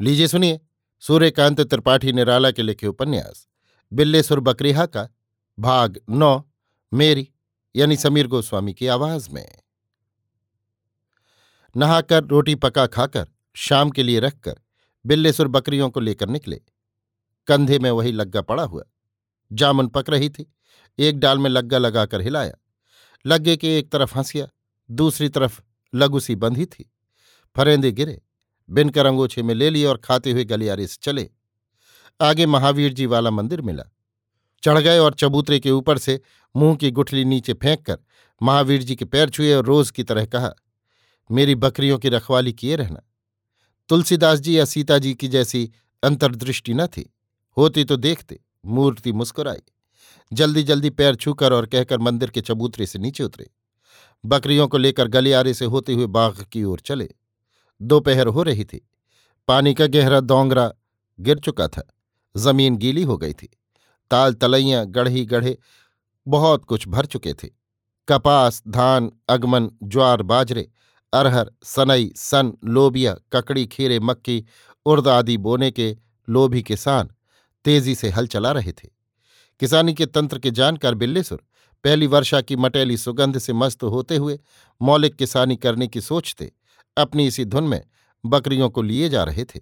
लीजिए सुनिए। सूर्यकांत त्रिपाठी निराला के लिखे उपन्यास, बिल्लेसुर बकरीहा का, भाग नौ, मेरी, यानी समीर गोस्वामी की आवाज़ में। नहाकर रोटी पका खाकर, शाम के लिए रखकर, बिल्लेसुर बकरियों को लेकर निकले। कंधे में वही लग्गा पड़ा हुआ। जामुन पक रही थी। एक डाल में लग्गा लगाकर हिलाया। लग्गे के एक तरफ़ हंसिया, दूसरी तरफ़ लगुसी बंधी थी। फरेंदे गिरे। बिनकर अंगोछे में ले लिए और खाते हुए गलियारे से चले। आगे महावीर जी वाला मंदिर मिला। चढ़ गए और चबूतरे के ऊपर से मुँह की गुठली नीचे फेंक कर महावीर जी के पैर छुए और रोज की तरह कहा, मेरी बकरियों की रखवाली किए रहना। तुलसीदास जी या सीता जी की जैसी अंतर्दृष्टि न थी। होती तो देखते, मूर्ति मुस्कुराई। जल्दी जल्दी पैर छूकर और कहकर मंदिर के चबूतरे से नीचे उतरे। बकरियों को लेकर गलियारे से होते हुए बाघ की ओर चले। दोपहर हो रही थी। पानी का गहरा दोंगरा गिर चुका था। ज़मीन गीली हो गई थी। ताल तलैयां गढ़ी गढ़े बहुत कुछ भर चुके थे। कपास, धान, अगमन, ज्वार, बाजरे, अरहर, सनई, सन, लोबिया, ककड़ी, खीरे, मक्की, उर्द आदि बोने के लोभी किसान तेज़ी से हल चला रहे थे। किसानी के तंत्र के जानकार बिल्लेसुर पहली वर्षा की मटेली सुगंध से मस्त होते हुए मौलिक किसानी करने की सोचते अपनी इसी धुन में बकरियों को लिए जा रहे थे।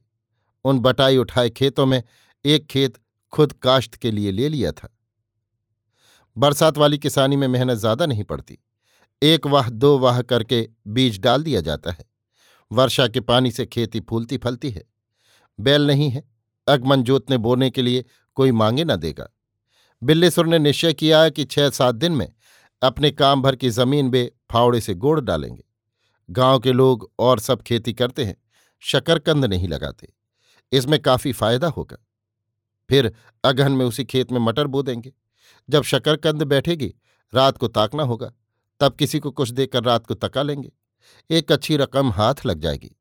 उन बटाई उठाए खेतों में एक खेत खुद काश्त के लिए ले लिया था। बरसात वाली किसानी में मेहनत ज़्यादा नहीं पड़ती। एक वाह, दो वाह करके बीज डाल दिया जाता है। वर्षा के पानी से खेती फूलती फलती है। बैल नहीं है। अगमन जोतने बोने के लिए कोई मांगे न देगा। बिल्लेसुर ने निश्चय किया कि छह सात दिन में अपने काम भर की ज़मीन बे फावड़े से गोड़ डालेंगे। गाँव के लोग और सब खेती करते हैं, शकरकंद नहीं लगाते। इसमें काफ़ी फ़ायदा होगा। फिर अगहन में उसी खेत में मटर बो देंगे। जब शकरकंद बैठेगी, रात को ताकना होगा, तब किसी को कुछ देकर रात को तका लेंगे। एक अच्छी रकम हाथ लग जाएगी।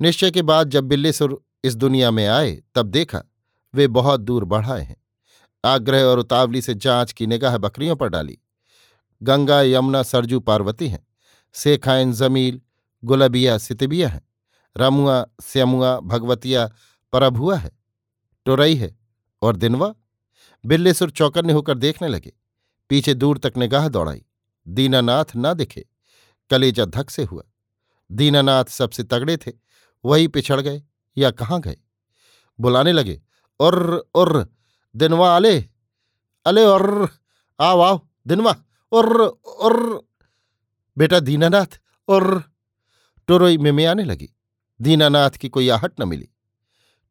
निश्चय के बाद जब बिल्लीसुर इस दुनिया में आए, तब देखा, वे बहुत दूर बढ़ाए हैं। आग्रह और उतावली से जाँच की निगाह बकरियों पर डाली। गंगा, यमुना, सरजू, पार्वती हैं। सेखाइन जमील, गुलबिया सितबिया है। रमुआ श्यमुआ भगवतिया परभुआ है। टोरई है और दिनवा। बिल्लेसुर चौकन्ने होकर देखने लगे। पीछे दूर तक निगाह दौड़ाई। दीनानाथ ना दिखे। कलेजा धक से हुआ। दीनानाथ सबसे तगड़े थे। वही पिछड़ गए या कहाँ गए? बुलाने लगे। और और, दिनवा अले अले और आओ आओ दिनवा। और और बेटा दीनानाथ। और टोरोई में आने लगी। दीनानाथ की कोई आहट न मिली।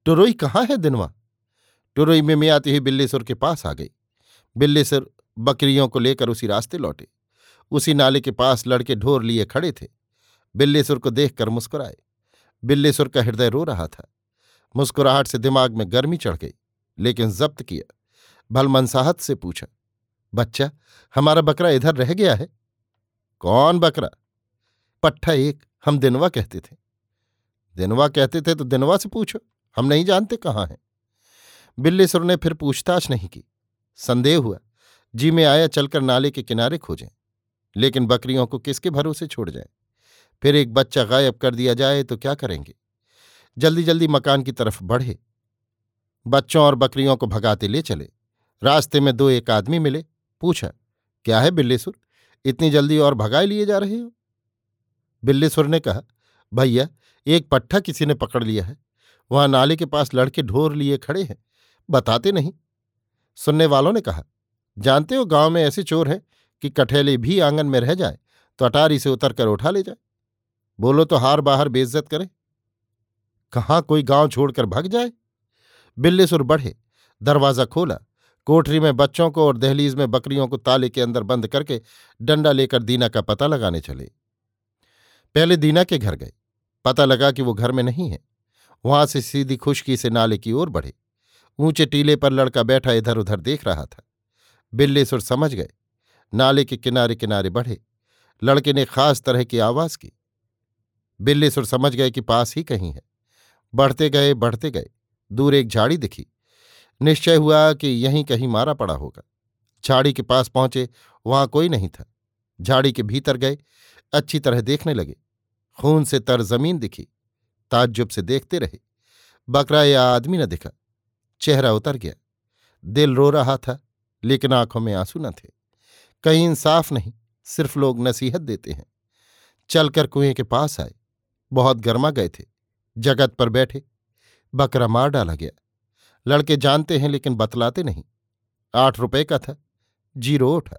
टोरोई कहाँ है दिनवा? टोरोई में आती हुई बिल्लेसुर के पास आ गई। बिल्लेसुर बकरियों को लेकर उसी रास्ते लौटे। उसी नाले के पास लड़के ढोर लिए खड़े थे। बिल्लेसुर को देखकर मुस्कुराए। बिल्लेसुर का हृदय रो रहा था। मुस्कुराहट से दिमाग में गर्मी चढ़ गई, लेकिन जब्त किया। भलमनसाहत से पूछा, बच्चा, हमारा बकरा इधर रह गया है? कौन बकरा? पट्ठा एक हम दिनवा कहते थे। दिनवा कहते थे तो दिनवा से पूछो, हम नहीं जानते कहाँ हैं। बिल्लेसुर ने फिर पूछताछ नहीं की। संदेह हुआ, जी में आया चलकर नाले के किनारे खोजें, लेकिन बकरियों को किसके भरोसे छोड़ जाए? फिर एक बच्चा गायब कर दिया जाए तो क्या करेंगे? जल्दी जल्दी मकान की तरफ़ बढ़े। बच्चों और बकरियों को भगाते ले चले। रास्ते में दो एक आदमी मिले, पूछा, क्या है बिल्लेसुर इतनी जल्दी और भगाए लिए जा रहे हो? बिल्लीसुर ने कहा, भैया, एक पट्ठा किसी ने पकड़ लिया है। वहाँ नाले के पास लड़के ढोर लिए खड़े हैं। बताते नहीं। सुनने वालों ने कहा, जानते हो गाँव में ऐसे चोर हैं कि कठेले भी आँगन में रह जाए तो अटारी से उतर कर उठा ले जाए। बोलो तो हार बाहर बेइज्जत करे। कहाँ कोई गाँव छोड़कर भग जाए? बिल्लीसुर बढ़े, दरवाज़ा खोला कोठरी में बच्चों को और दहलीज में बकरियों को ताले के अंदर बंद करके डंडा लेकर दीना का पता लगाने चले। पहले दीना के घर गए। पता लगा कि वो घर में नहीं है। वहाँ से सीधी खुशकी से नाले की ओर बढ़े। ऊँचे टीले पर लड़का बैठा इधर उधर देख रहा था। बिल्ले सुर समझ गए। नाले के किनारे किनारे बढ़े। लड़के ने खास तरह की आवाज़ की। बिल्लेसुर समझ गए कि पास ही कहीं है। बढ़ते गए बढ़ते गए। दूर एक झाड़ी दिखी। निश्चय हुआ कि यहीं कहीं मारा पड़ा होगा। झाड़ी के पास पहुँचे, वहाँ कोई नहीं था। झाड़ी के भीतर गए, अच्छी तरह देखने लगे। खून से तर ज़मीन दिखी, ताज्जुब से देखते रहे। बकरा या आदमी न दिखा, चेहरा उतर गया। दिल रो रहा था, लेकिन आँखों में आँसू न थे। कहीं इंसाफ नहीं, सिर्फ़ लोग नसीहत देते हैं। चलकर कुएँ के पास आए। बहुत गर्मा गए थे। जगत पर बैठे, बकरा मार डाला गया। लड़के जानते हैं लेकिन बतलाते नहीं। आठ रुपए का था, ज़ीरो उठा,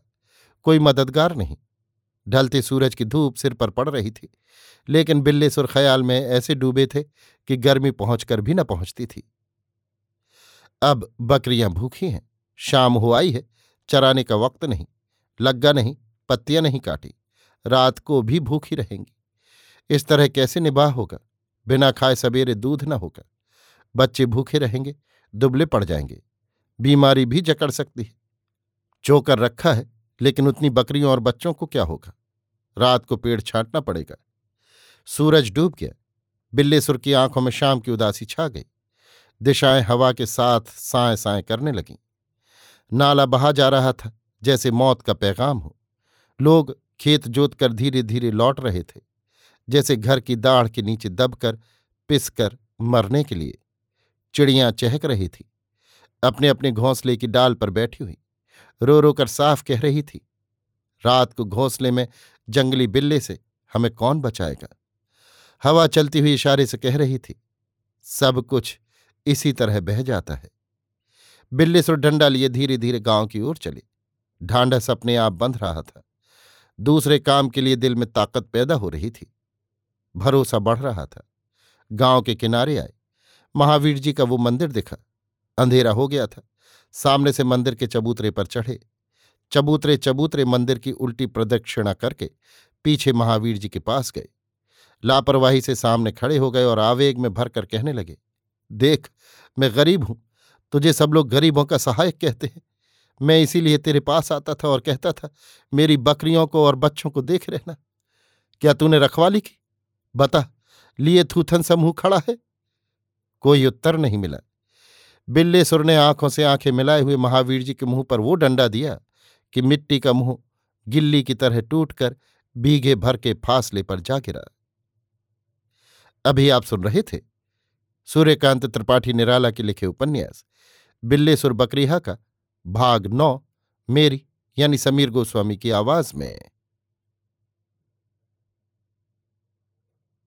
कोई मददगार नहीं। ढलते सूरज की धूप सिर पर पड़ रही थी, लेकिन बिल्ले सुर ख्याल में ऐसे डूबे थे कि गर्मी पहुंचकर भी न पहुँचती थी। अब बकरियाँ भूखी हैं, शाम हो आई है, चराने का वक्त नहीं, लग्गा नहीं, पत्तियाँ नहीं काटी, रात को भी भूखी रहेंगी। इस तरह कैसे निबाह होगा? बिना खाए सवेरे दूध न होगा। बच्चे भूखे रहेंगे दुबले पड़ जाएँगे। बीमारी भी जकड़ सकती है। चोकर रखा है, लेकिन उतनी बकरियों और बच्चों को क्या होगा? रात को पेड़ छांटना पड़ेगा। सूरज डूब गया। बिल्लेसुर की आँखों में शाम की उदासी छा गई। दिशाएँ हवा के साथ साए साए करने लगीं। नाला बहा जा रहा था, जैसे मौत का पैगाम हो। लोग खेत जोत कर धीरे धीरे लौट रहे थे, जैसे घर की दाढ़ के नीचे दबकर, पिसकर मरने के लिए। चिड़ियाँ चहक रही थी। अपने अपने घोंसले की डाल पर बैठी हुई। रो रो कर साफ़ कह रही थी, रात को घोंसले में जंगली बिल्ले से हमें कौन बचाएगा? हवा चलती हुई इशारे से कह रही थी, सब कुछ इसी तरह बह जाता है। बिल्ले सुर डंडा लिए धीरे धीरे गाँव की ओर चली। ढांढस अपने आप बंध रहा था। दूसरे काम के लिए दिल में ताकत पैदा हो रही थी। भरोसा बढ़ रहा था। गाँव के किनारे आए। महावीर जी का वो मंदिर दिखा। अंधेरा हो गया था। सामने से मंदिर के चबूतरे पर चढ़े। चबूतरे चबूतरे मंदिर की उल्टी प्रदक्षिणा करके पीछे महावीर जी के पास गए। लापरवाही से सामने खड़े हो गए और आवेग में भरकर कहने लगे, देख, मैं गरीब हूँ। तुझे सब लोग गरीबों का सहायक कहते हैं। मैं इसीलिए तेरे पास आता था और कहता था, मेरी बकरियों को और बच्चों को देख रहना। क्या तूने रखवाली की? बता, लिए थूथन समूह खड़ा है? कोई उत्तर नहीं मिला। बिल्लेसुर ने आँखों से आँखें मिलाए हुए महावीर जी के मुँह पर वो डंडा दिया कि मिट्टी का मुँह गिल्ली की तरह टूटकर बीघे भर के फासले पर जा गिरा। अभी आप सुन रहे थे सूर्यकांत त्रिपाठी निराला के लिखे उपन्यास बिल्लेसुर बकरीहा का भाग नौ, मेरी यानी समीर गोस्वामी की आवाज़ में।